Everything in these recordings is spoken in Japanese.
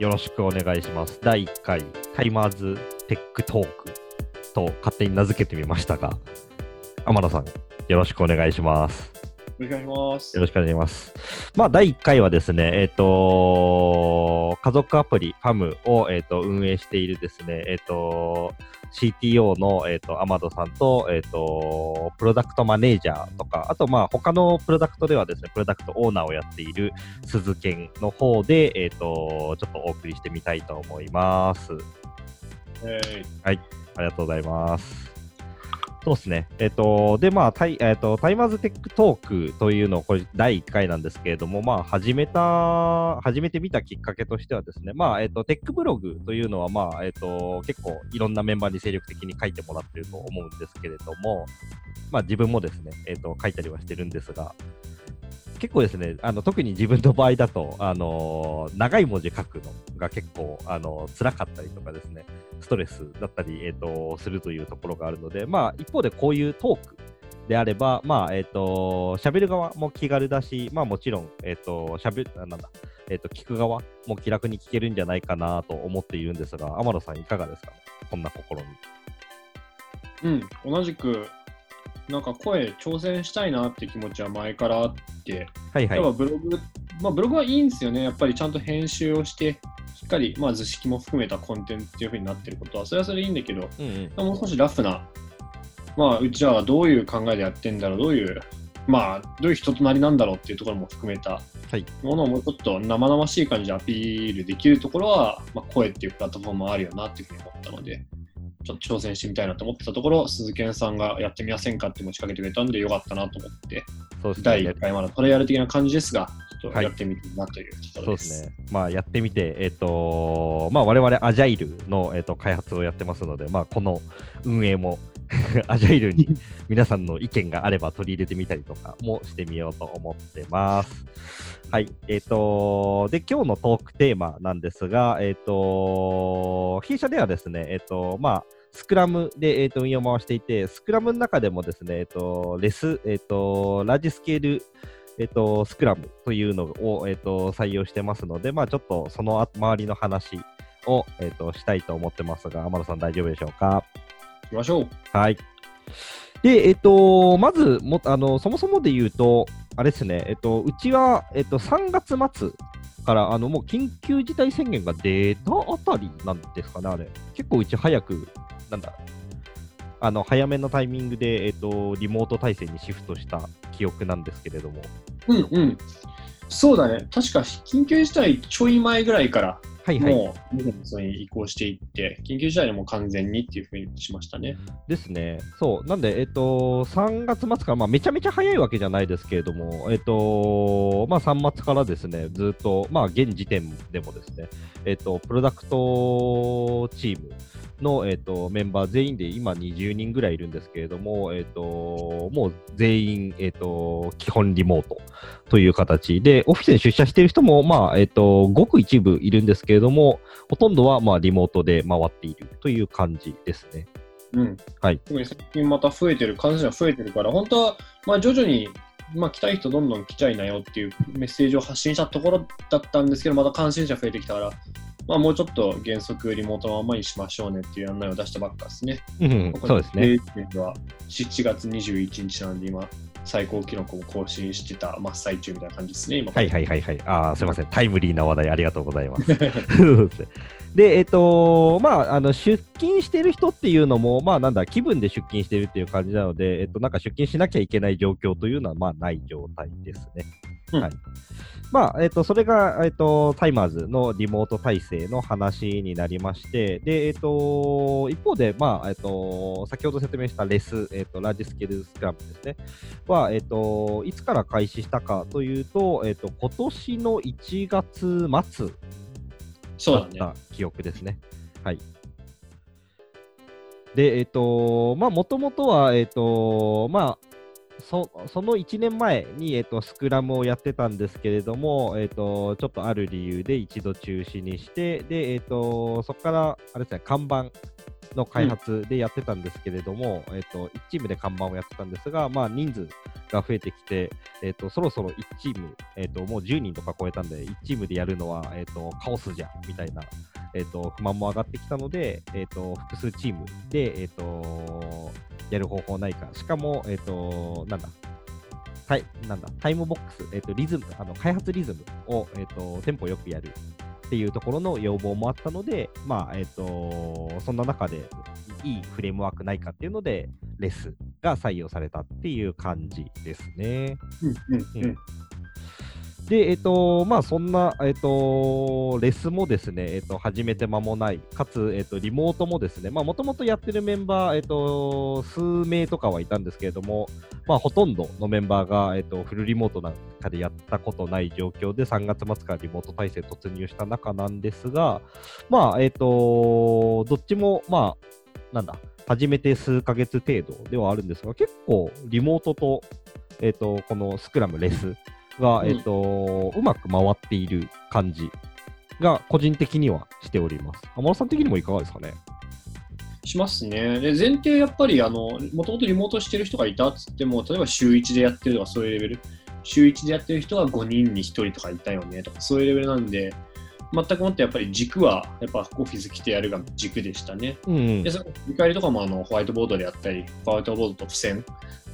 よろしくお願いします。第1回 Timers Tech Talk と勝手に名付けてみましたが、天野さん、よろしくお願いします。よろしくお願いします。よろしくお願いします。まあ、第1回はですね、えっ、と、家族アプリ、 Famm を、えっと運営しているですね、えっ、と、CTO の、えっと、アマノさんと、えっ、と、プロダクトマネージャーとか、あと、まあ、他のプロダクトではですね、プロダクトオーナーをやっている鈴健の方で、えっ、と、ちょっとお送りしてみたいと思います。えありがとうございます。そうですね。えっ、と、で、まあ、タイ、えっ、と、 Timers Tech Talk というのを、これ、第1回なんですけれども、まあ、始めた、始めてみたきっかけとしてはですね、まあ、えっ、と、テックブログというのは、まあ、えっ、と、結構、いろんなメンバーに精力的に書いてもらってると思うんですけれども、まあ、自分もですね、えっ、と、書いたりはしてるんですが、結構ですね、あの特に自分の場合だと、あのー長い文字書くのが結構、あのー辛かったりとかですね、ストレスだったり、えー、とするというところがあるので、まあ、一方でこういうトークであれば、まあ、えっ、と、喋る側も気軽だし、まあもちろん、えっ、と、喋る、あなんだ、えっ、と、聞く側も気楽に聞けるんじゃないかなと思っているんですが、天野さんいかがですかね？こんな試み。うん、同じく、なんか声挑戦したいなって気持ちは前からあって、はいはいブログ、まあブログはいいんですよね。やっぱりちゃんと編集をして、しっかり、まあ図式も含めたコンテンツっていう風になってることは、それはそれでいいんだけど、うんうん。もう少しラフな、まあ、うちはどういう考えでやってんだろう、どういう、まあ、どういう人となりなんだろうっていうところも含めたはい。ものをもうちょっと生々しい感じでアピールできるところは、まあ、声っていうプラットフォームもあるよなっていうふうに思ったので、ちょっと挑戦してみたいなと思ってたところ、鈴研さんがやってみませんかって持ちかけてくれたんでよかったなと思って、そうです第ね。1回まだトライアル的な感じですが、ちょっとはいやってみてるなというとこそろで。うですすね。まあ、やってみて、えっ、と、まあ、我々アジャイルの、えっと開発をやってますので、まあ、この運営も アジャイルに皆さんの意見があれば取り入れてみたりとかもしてみようと思ってます。はい。えっ、と、で、今日のトークテーマなんですが、えっ、と、弊社ではですね、えっ、と、まあ、スクラムで、えー、と運用を回していて、スクラムの中でもですね、えっ、と、レス、えっ、と、ラージスケールえっと、スクラムというのを、えっと、採用してますので、まあ、ちょっとその周りの話を、えっと、したいと思ってますが、天野さん大丈夫でしょうか？行きましょう。はい。で、えっと、まずも、あの、そもそもで言うと、あれですね、えっと、うちは、えっと、3月末から、あの、もう緊急事態宣言が出たあたりなんですかね、あれ。結構うち早く、なんだ、あの、早めのタイミングで、えっと、リモート体制にシフトした記憶なんですけれども。うんうん。そうだね。確か緊急事態ちょい前ぐらいから、はいはい。もう、ビジネスに移行していって、緊急事態でもう完全にっていうふうにしましたね。ですね。そう。なんで、えっと、3月末から、まあ、めちゃめちゃ早いわけじゃないですけれども、えっと、まあ、3月からですね、ずっと、まあ、現時点でもですね、えっと、プロダクトチームの、えっと、メンバー全員で今20人ぐらいいるんですけれども、えっと、もう全員、えっと、基本リモートという形で、オフィスに出社している人も、まあ、えっと、ごく一部いるんですけれども、ほとんどは、まあ、リモートで回っているという感じですね。うん。はい特に最近また増えてる、感染者増えてるから、本当は、まあ、徐々に、まあ、来たい人どんどん来ちゃいなよっていうメッセージを発信したところだったんですけど、また感染者増えてきたから、まあ、もうちょっと原則リモートのままにしましょうねっていう案内を出したばっかですね。うん、そうですね。は7月21日なんで、今、最高記録を更新してた真っ最中みたいな感じですね、今。はいはいはいはい。ああ、すみません。タイムリーな話題ありがとうございます。で、えっ、と、まあ、あの、出勤してる人っていうのも、まあ、なんだ、気分で出勤してるっていう感じなので、えっ、と、なんか出勤しなきゃいけない状況というのは、まあ、ない状態ですね。うんはい。まあ、えっ、と、それが、えっ、と、タイマーズのリモート体制の話になりまして、で、えっ、と、一方で、まあ、えっ、と、先ほど説明したレス、えっ、と、ラージスケールスクラムですね。は、えっ、と、いつから開始したかというと、えっ、と、今年の1月末そうだ。った記憶ですね。はい。で、えっ、と、まあ、もともとは、えっ、と、まあ、そその1年前に、えっとスクラムをやってたんですけれども、えっとちょっとある理由で一度中止にして、でえっとそこからあれです、ね、看板の開発でやってたんですけれども、えっと、1チームで看板をやってたんですが、まあ、人数が増えてきて、えっと、そろそろ1チーム、えっと、もう10人とか超えたんで、1チームでやるのは、えっと、カオスじゃんみたいな、えっと、不満も上がってきたので、えっと、複数チームで、えっと、やる方法ないか。しかも、えっと、なんだ、タイなんだタイムボックス、えっと、リズム、あの開発リズムを、えっと、テンポよくやるっていうところの要望もあったので、まあ、えっと、そんな中でいいフレームワークないかっていうので、レスが採用されたっていう感じですね。うんうんうんで、えっと、まあ、そんな、えっと、レスもですね、えっと、始めて間もない、かつ、えっと、リモートもですね、まあ、もともとやってるメンバー、えっと、数名とかはいたんですけれども、まあ、ほとんどのメンバーが、えっと、フルリモートなんかでやったことない状況で、3月末からリモート体制突入した中なんですが、まあ、えっと、どっちも、まあ、なんだ、始めて数ヶ月程度ではあるんですが、結構、リモートと、えっと、このスクラム、レス、が、うんえっと、うまく回っている感じが個人的にはしております。天野さん的にもいかがですかね？しますね。で、前提やっぱり、あの、もともとリモートしてる人がいたっつっても、例えば週1でやってるとかそういうレベル、週1でやってる人が5人に1人とかいたよねとか、そういうレベルなんで、全くもってやっぱり軸は、やっぱオフィス来てやるが軸でしたね。うんうんで、その振り返りとかもあのホワイトボードでやったり、ホワイトボードと付箋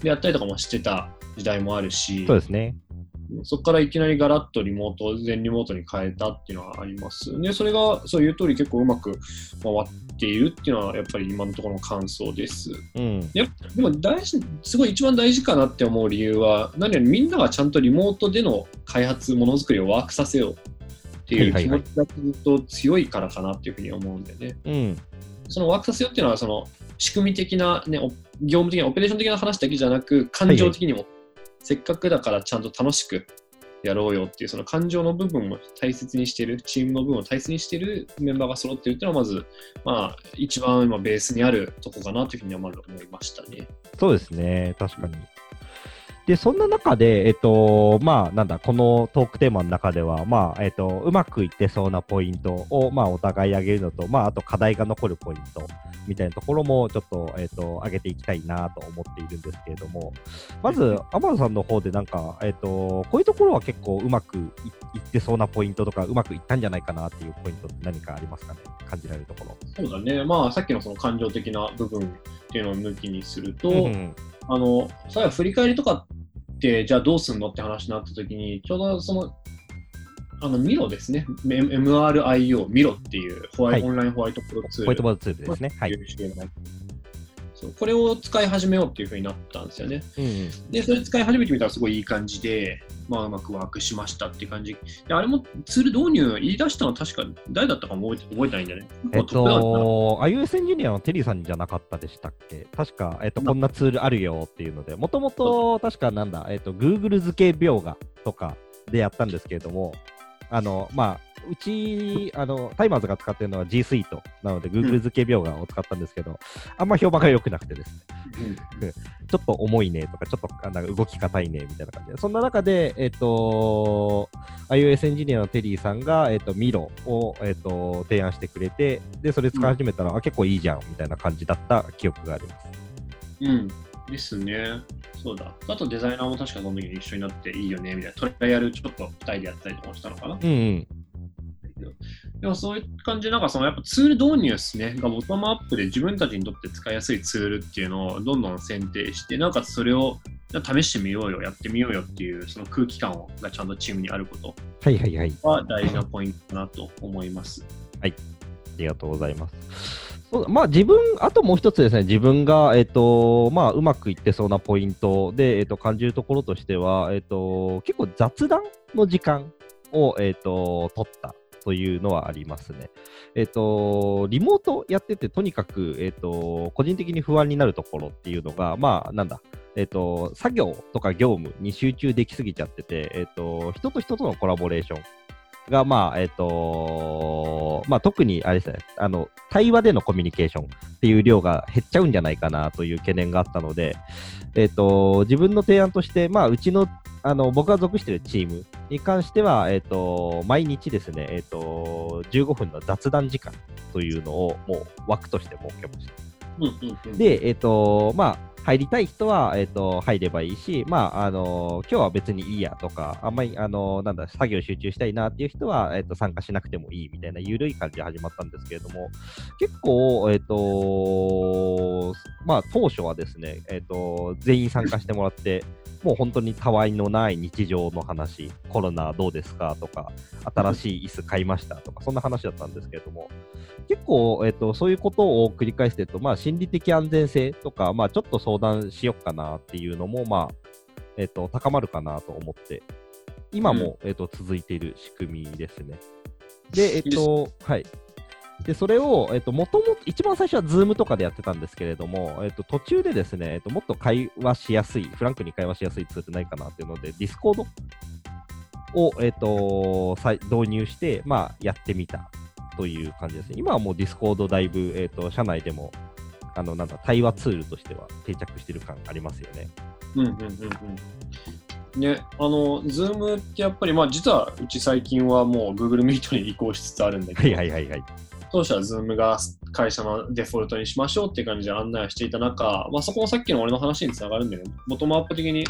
でやったりとかもしてた時代もあるし、そうですね。そこからいきなりガラッとリモート、全リモートに変えたっていうのはあります。で、それがそういう通り結構うまく回っているっていうのはやっぱり今のところの感想です。うん。やでも大事、すごい一番大事かなって思う理由は、何よりみんながちゃんとリモートでの開発、ものづくりをワークさせようっていうはいはいはい気持ちがずっと強いからかなっていうふうに思うんでね。うん。そのワークさせようっていうのは、その仕組み的な、ね、お業務的な、オペレーション的な話だけじゃなく、感情的にも、せっかくだからちゃんと楽しくやろうよっていう、その感情の部分を大切にしている、チームの部分を大切にしているメンバーが揃っているっていうのは、まず、まあ、一番今、ベースにあるとこかなというふうに思いましたね。そうですね。確かに。で、そんな中で、えっと、まあ、なんだ、このトークテーマの中では、まあ、えっと、うまくいってそうなポイントを、まあ、お互い上げるのと、まあ、あと課題が残るポイントみたいなところも、ちょっと、えっと、上げていきたいなと思っているんですけれども、まず、天野さんの方で、なんか、えっと、こういうところは結構うまくいいってそうなポイントとか、うまくいったんじゃないかなっていうポイントって何かありますかね？感じられるところ。そうだね。まあ、さっきのその感情的な部分っていうのを抜きにすると、うんあの、最後振り返りとかって、じゃあどうすんのって話になった時に、ちょうどその、あの、ミロですね。MRIO、ミロっていうホワイ、はいオンラインホワイトボードツール。ホワイトボードツールですね。はい。そうこれを使い始めようっていうふうになったんですよね。うんうんで、それ使い始めてみたらすごいいい感じで、まあ、うまくワークしましたって感じ。であれもツール導入言い出したのは確か誰だったかも覚えて覚えてないんだよね。えっと、エンジニアのテリーさんじゃなかったでしたっけ？確か、えっと、こんなツールあるよっていうので、もともと確かなんだ、えっと、Google 付け描画とかでやったんですけれども、あの、まあ、うち、あの、タイマーズが使ってるのは G Suite なので、Google 付け描画を使ったんですけど、あんま評判が良くなくてですね、うんちょっと重いねとか、ちょっとあなんか動き硬いねみたいな感じで、そんな中で、えっ、と、iOS エンジニアのテリーさんが、えっ、と、ミロを、えっ、と、提案してくれて、で、それ使い始めたら、あ、結構いいじゃんみたいな感じだった記憶があります。うん。ですね。そうだ。あとデザイナーも確かその時に一緒になっていいよね、みたいな。トライアルちょっと2人でやったりとかしたのかな。うんうん。でもそういう感じで、なんかそのやっぱツール導入ですね、がボトムアップで自分たちにとって使いやすいツールっていうのをどんどん選定して、なおかつそれを試してみようよ、やってみようよっていうその空気感をがちゃんとチームにあることはいはいはい。は大事なポイントかなと思います。ありがとうございます。そうだまあ、自分、あともう一つですね、自分が、えっとまあ、うまくいってそうなポイントで、えっと、感じるところとしては、えっと、結構雑談の時間を、えっと、取ったというのはありますね。えっと、リモートやってて、とにかく、えっと、個人的に不安になるところっていうのが、まあ、なんだ、えっと、作業とか業務に集中できすぎちゃってて、えっと、人と人とのコラボレーションが、まあ、えっ、と、まあ、特に、あれですね、あの、対話でのコミュニケーションっていう量が減っちゃうんじゃないかなという懸念があったので、えっ、と、自分の提案として、まあ、うちの、あの、僕が属しているチームに関しては、えっ、と、毎日ですね、えっ、と、15分の雑談時間というのをもう枠として設けました。で、えっ、と、まあ、入りたい人は、えっ、と、入ればいいし、まあ、あの今日は別にいいやとか、あんまり、あのなんだ、作業集中したいなっていう人は、えっ、と、参加しなくてもいいみたいな緩い感じで始まったんですけれども、結構、えっ、とまあ、当初はですね、えっ、と、全員参加してもらって、もう本当にたわいのない日常の話、コロナどうですかとか、新しい椅子買いましたとか、そんな話だったんですけれども、結構、えっと、そういうことを繰り返してると、まあ、心理的安全性とか、まあ、ちょっと相談しよっかなっていうのも、まあ、えっと、高まるかなと思って、今も、えっと、続いている仕組みですね。で、えっと、はい。で、それを、えっと、もともと、一番最初は Zoom とかでやってたんですけれども、えっと、途中でですね、えっと、もっと会話しやすい、フランクに会話しやすいツールないかなっていうので、Discord を、えっと、再導入して、まあ、やってみたという感じですね。今はもう Discord だいぶ、えっと、社内でも、あの、なんだ、対話ツールとしては定着してる感ありますよね。うんうんうんうん。ね、あの、Zoom ってやっぱり、まあ実はうち最近はもう Google Meet に移行しつつあるんだけど、はいはいはいはい。当初は Zoom が会社のデフォルトにしましょうっていう感じで案内をしていた中、まあ、そこもさっきの俺の話につながるんだけど、ボトムアップ的に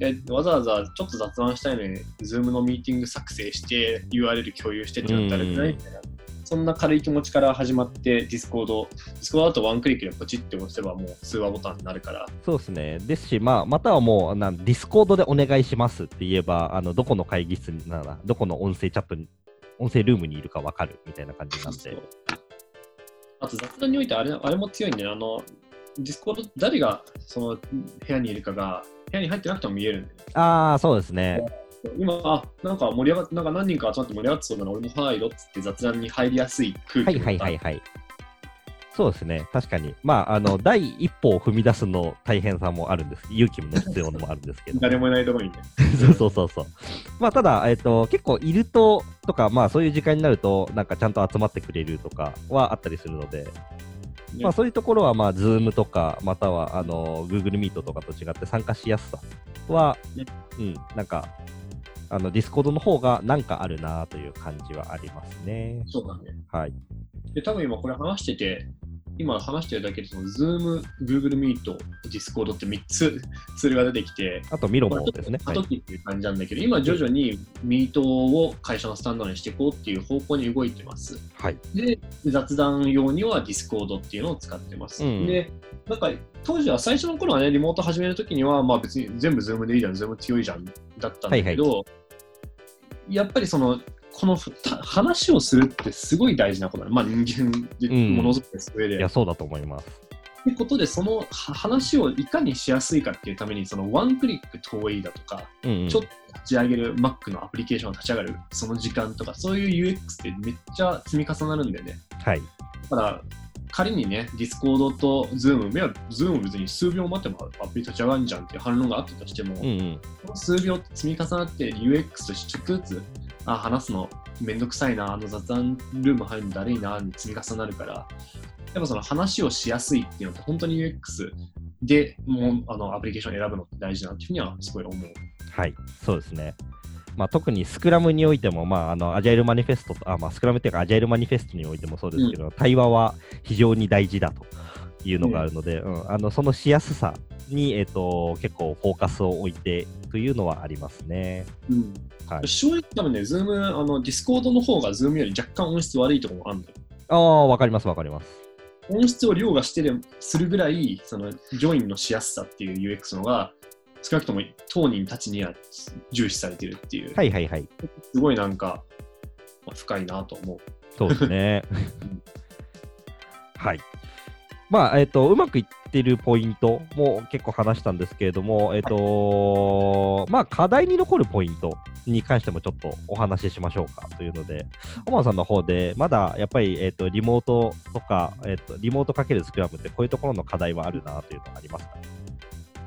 えわざわざちょっと雑談したいのに、Zoom のミーティング作成して、URL 共有してってなったらないみたいな、そんな軽い気持ちから始まって、Discord、Discord だとワンクリックでポチって押せばもう通話ボタンになるから。そうですね。ですし、まあ、またはもう、なん Discord でお願いしますって言えば、あのどこの会議室なら、どこの音声チャットに、音声ルームにいるか分かるみたいな感じなんで。あと雑談においてあれあれも強いんで、ね、あの、Discord、誰がその部屋にいるかが、部屋に入ってなくても見えるんで、ああ、そうですね。今、あ、なんか盛り上がなんか何人か集まって盛り上がってそうなの、俺も入ろっつって雑談に入りやすい空気はいはいはいはい。そうですね、確かに。まあ、あの、第一歩を踏み出すの大変さもあるんです。勇気も必要のもあるんですけど。誰もいないところにね。そうそうそうそう。まあ、ただ、えっ、と、結構いると、とか、まあ、そういう時間になると、なんかちゃんと集まってくれるとかはあったりするので、ね、まあ、そういうところは、まあ、Zoom とか、または、あの、Google Meet とかと違って参加しやすさは、ね、うん、なんか、あの、 Discord の方がなんかあるなという感じはありますね。そうだね。はい。で、多分今これ話してて、今話してるだけで、その Zoom、Google Meet、Discord って3つツールが出てきて、あと Miro もですね。あとっていう感じなんだけど、はい、今徐々に Meet を会社のスタンダードにしていこうっていう方向に動いてます。はい。で、雑談用には Discord っていうのを使ってます。うん、で、なんか当時は最初の頃はね、リモート始めるときには、まあ別に全部 Zoom でいいじゃん、Zoom 強いじゃんだったんだけど、はいはい、やっぱりその、この話をするってすごい大事なことだ、ね、まあ人間でものづくりす上で、うん。いや、そうだと思います。ということで、その話をいかにしやすいかっていうために、そのワンクリック遠いだとか、うんうん、ちょっと立ち上げる Mac のアプリケーションが立ち上がるその時間とか、そういう UX ってめっちゃ積み重なるんだよね。はい。だから、仮にね、Discord と Zoom、目は Zoom 別に数秒待ってもアプリ立ち上がるんじゃんっていう反論があったとしても、うんうん、この数秒積み重なって UX としてちょっとずつ、あ、話すのめんどくさいな、あの雑談ルーム入るのだるいな、に積み重なるから、やっぱその話をしやすいっていうのって本当に UX でもうあのアプリケーションを選ぶのって大事だなっていうふうにはすごい思う。はい、そうですね。まあ、特にスクラムにおいても、まあ、あのアジャイルマニフェストあ、まあ、スクラムっていうか、アジャイルマニフェストにおいてもそうですけど、うん、対話は非常に大事だというのがあるので、うん、うん、あのそのしやすさに、えーと、結構フォーカスを置いてというのはありますね。うんはい、正直多分ね、 Zoom、あの、 Discord の方が Zoom より若干音質悪いところもあるんだよ。ああ、わかりますわかります。音質を凌駕してするぐらい、その、ジョインのしやすさっていう UX のが、少なくとも当人たちには重視されてるっていう。はいはいはい。すごいなんか、深いなと思う。そうですね。はい。まあ、えっ、ー、と、うまくいってるポイントも結構話したんですけれども、えっ、ー、と、まあ、課題に残るポイントに関してもちょっとお話ししましょうかというので、オマさんの方で、まだやっぱり、えっ、ー、と、リモートとか、えっ、と、リモートかけるスクラムってこういうところの課題はあるなというのがありますか？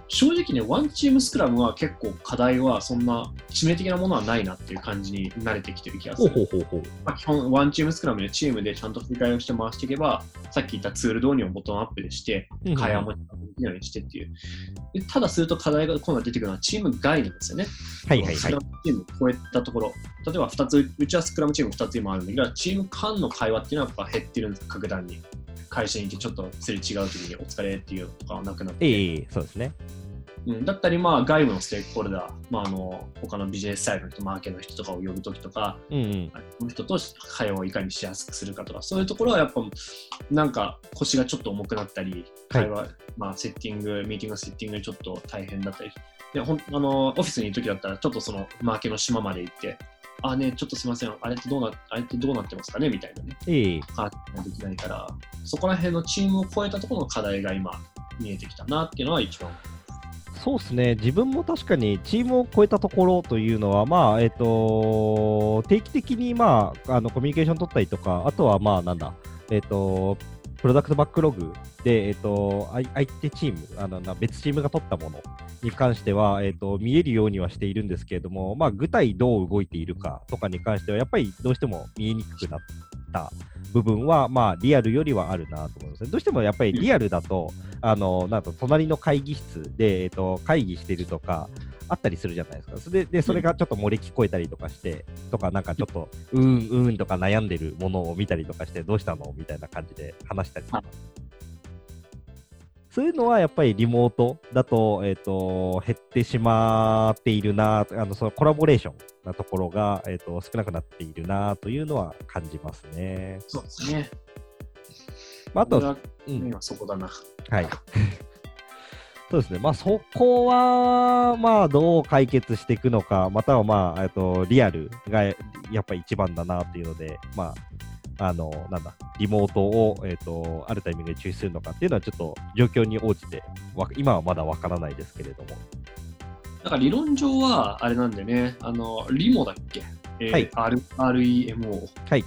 正直ね、ワンチームスクラムは結構課題はそんな致命的なものはないなっていう感じに慣れてきてる気がする。ほうほうほうまあ、基本、ワンチームスクラムでチームでちゃんと振り返りをして回していけば、さっき言ったツール導入をボトムアップでして、会話もきるようにしてっていう。でただすると課題が今度は出てくるのはチーム外なんですよね。はいはいはいスクラ。ムチームを超えたところ、例えば2つ、うちはスクラムチーム2つ今あるんだけど、チーム間の会話っていうのはやっぱ減ってるんです、格段に。会社にいてちょっとすれ違う時にお疲れっていうのとかはなくなって。ええそうですね。うん、だったり、まあ、外部のステークホルダー、まあ、あの他のビジネスサイドの人、マーケの人とかを呼ぶときとか、うんうん。この人と会話をいかにしやすくするかとか、そういうところはやっぱ、なんか腰がちょっと重くなったり、会話、まあ、セッティング、ミーティングのセッティングがちょっと大変だったり、でほんあのオフィスにいるときだったら、ちょっとそのマーケの島まで行って、あね、ちょっとすみません、あれってどうなあれってどうなってますかね？みたいなね、ええ把握ができないから、そこら辺のチームを超えたところの課題が今、見えてきたなっていうのは一番。そうですね、自分も確かにチームを超えたところというのは、まあえっと定期的に、まあ、あのコミュニケーション取ったりとか、あとは、まあ、なんだ、えっとプロダクトバックログで、えっと相相手チームあのな、別チームが取ったものに関しては、えっと見えるようにはしているんですけれども、まあ、具体どう動いているかとかに関しては、やっぱりどうしても見えにくくなった部分は、まあ、リアルよりはあるなと思いますね。どうしてもやっぱりリアルだと、あのなんと隣の会議室で、えっと会議してるとか、あったりするじゃないですか。それでそれがちょっと漏れ聞こえたりとかして、とか、なんかちょっと、うん、うんとか悩んでるものを見たりとかして、どうしたの？みたいな感じで話したりとか。はいそういうのはやっぱりリモートだと、えっ、と、減ってしまっているな、あの、そのコラボレーションなところが、えっ、と、少なくなっているなというのは感じますね。そうですね。まあ、あとうん今そこだな。はい。そうですね。まあ、そこは、まあ、どう解決していくのか、または、まあ、えっと、リアルがやっぱり一番だなっていうので、まあ、あの、なんだ、リモートを、えっと、あるタイミングで中止するのかっていうのは、ちょっと状況に応じて、わ今はまだわからないですけれども。なんか理論上は、あれなんでね、あの、リモだっけ、えーはい R REMO。はい。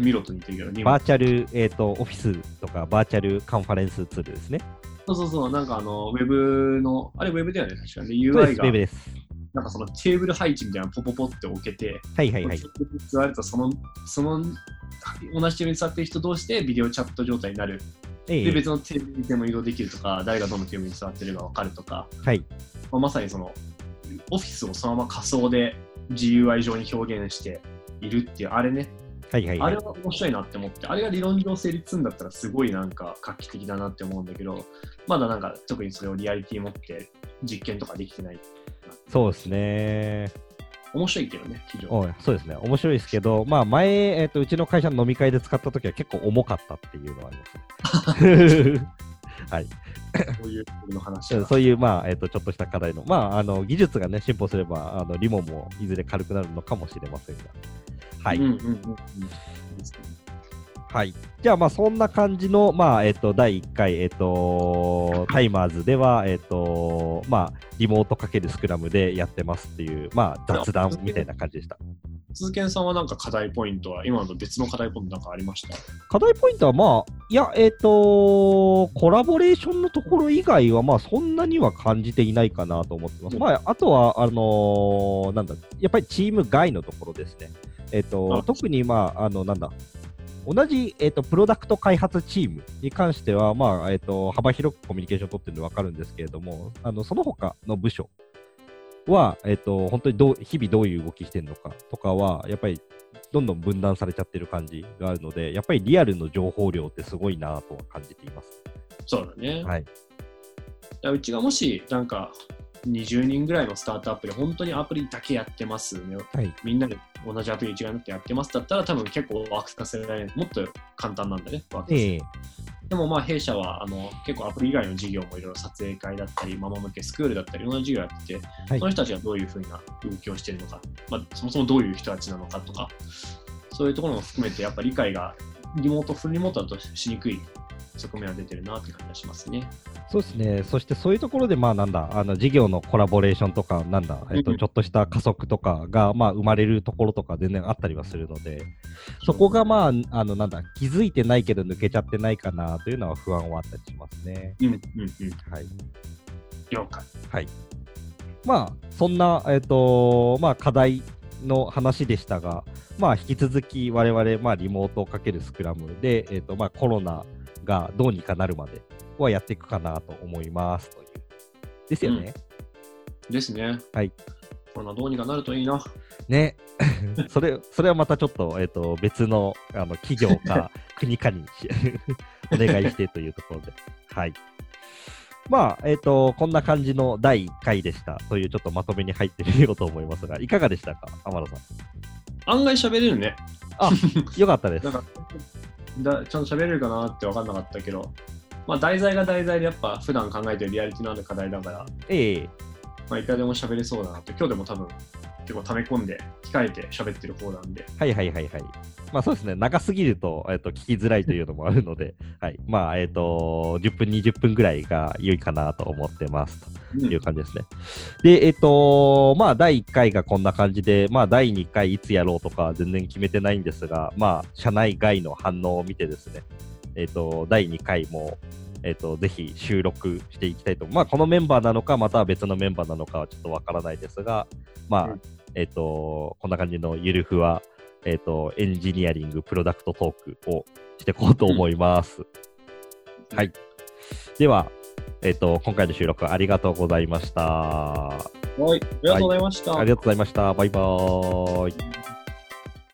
ミロ と似てるけど、バーチャル、えっと、オフィスとか、バーチャルカンファレンスツールですね。そうそうそう、なんかあの、ウェブの、あれウェブだよね、確かに。UI す、がウェブ、です。なんかそのテーブル配置みたいなのポポポって置けて、はいはいはい。座るとその、その、同じテーブルに座ってる人同士でビデオチャット状態になる。で、ええ別のテーブルにでも移動できるとか、誰がどのテーブルに座ってるか分かるとか、はい。まあ、まさにその、オフィスをそのまま仮想で GUI 上に表現しているっていう、あれね、はいはいはいあれ。は面白いなって思って、あれが理論上成立するんだったらすごいなんか画期的だなって思うんだけど、まだなんか特にそれをリアリティ持って実験とかできてない。そうですね。面白いけどね、非常に。そうですね、面白いですけど、まあ、前、えっとうちの会社の飲み会で使ったときは結構重かったっていうのはありますね。はい、そういうの話が。そういう、まあえっとちょっとした課題の、まあ、あの技術が、ね、進歩すればあの、リモもいずれ軽くなるのかもしれませんが。はい、はい、じゃあ、まあ、そんな感じの、まあえっと第1回、えっとタイマーズでは、えっとまあ、リモートかけるスクラムでやってますっていう、まあ、雑談みたいな感じでした。鈴研さんはなんか課題ポイントは、今のと別の課題ポイントなんかありました？課題ポイントは、まあ、いや、えっ、と、コラボレーションのところ以外は、まあ、そんなには感じていないかなと思ってます。うんまあ、あとは、あのーなんだ、やっぱりチーム外のところですね。えっ、とあ、特に、まあ、あの、なんだ、同じ、えっとプロダクト開発チームに関しては、まあえっと幅広くコミュニケーションを取ってるので分かるんですけれども、あのその他の部署は、えっと本当にどう日々どういう動きしてるのかとかは、やっぱりどんどん分断されちゃってる感じがあるので、やっぱりリアルの情報量ってすごいなとは感じています。そうだね。はい、だうちがもし、なんか、20人ぐらいのスタートアップで本当にアプリだけやってますね。はい、みんなで同じアプリ一概になってやってます。だったら多分結構ワークス化させられない。もっと簡単なんだね、ワークええ。でもまあ弊社はあの結構アプリ以外の事業もいろいろ撮影会だったり、ママ向けスクールだったり、いろんな事業やってて、はい。その人たちがどういうふうな動きをしているのか、まあ、そもそもどういう人たちなのかとか、そういうところも含めてやっぱ理解がリモート、フルリモートだとしにくい側面は出てるなって感じがしますね。そうですね、そしてそういうところで、まあなんだ、あの事業のコラボレーションとか、なんだ、えっと、うんちょっとした加速とかが、まあ、生まれるところとか全然あったりはするので、そこがまあ、あのなんだ、気づいてないけど抜けちゃってないかなというのは不安はあったりしますね。うんうんうん。はい。了解。はい。まあ、そんな、えっ、と、まあ、課題の話でしたが、まあ、引き続き我々、まあ、リモートをかけるスクラムで、えっ、と、まあ、コロナがどうにかなるまで、はやっていくかなと思いますという。ですよね。ですね。はい。こんなどうにかなるといいな。ね。それ、それはまたちょっと、えっ、と、別の、あの、企業か 国かにし お願いしてというところで。はい。まあ、えっ、と、こんな感じの第1回でしたというちょっとまとめに入ってみようと思いますが、いかがでしたか、天野さん。案外喋れるね。あ、よかったですなん。かだちゃんと喋れるかなって分かんなかったけど、まあ、題材が題材でやっぱ普段考えてるリアリティのある課題だから、ええ。まあ、いくらでも喋れそうだなって、今日でも多分結構溜め込んで控えて喋ってる方なんで、はいはいはいはい。まあそうですね、長すぎると,、えっと聞きづらいというのもあるので、はい。まあ、えっ、と、10分、20分ぐらいが良いかなと思ってますという感じですね。で、えっ、と、まあ、第1回がこんな感じで、まあ、第2回いつやろうとかは全然決めてないんですが、まあ、社内外の反応を見てですね、えっ、と、第2回も、えっ、と、ぜひ収録していきたいと。まあ、このメンバーなのか、または別のメンバーなのかはちょっとわからないですが、まあ、うんえっ、と、こんな感じのゆるふわ、えっ、と、エンジニアリング、プロダクトトークをしていこうと思います。はい。では、えっ、と、今回の収録ありがとうございました。はい、ありがとうございました。ありがとうございました。バイバーイ。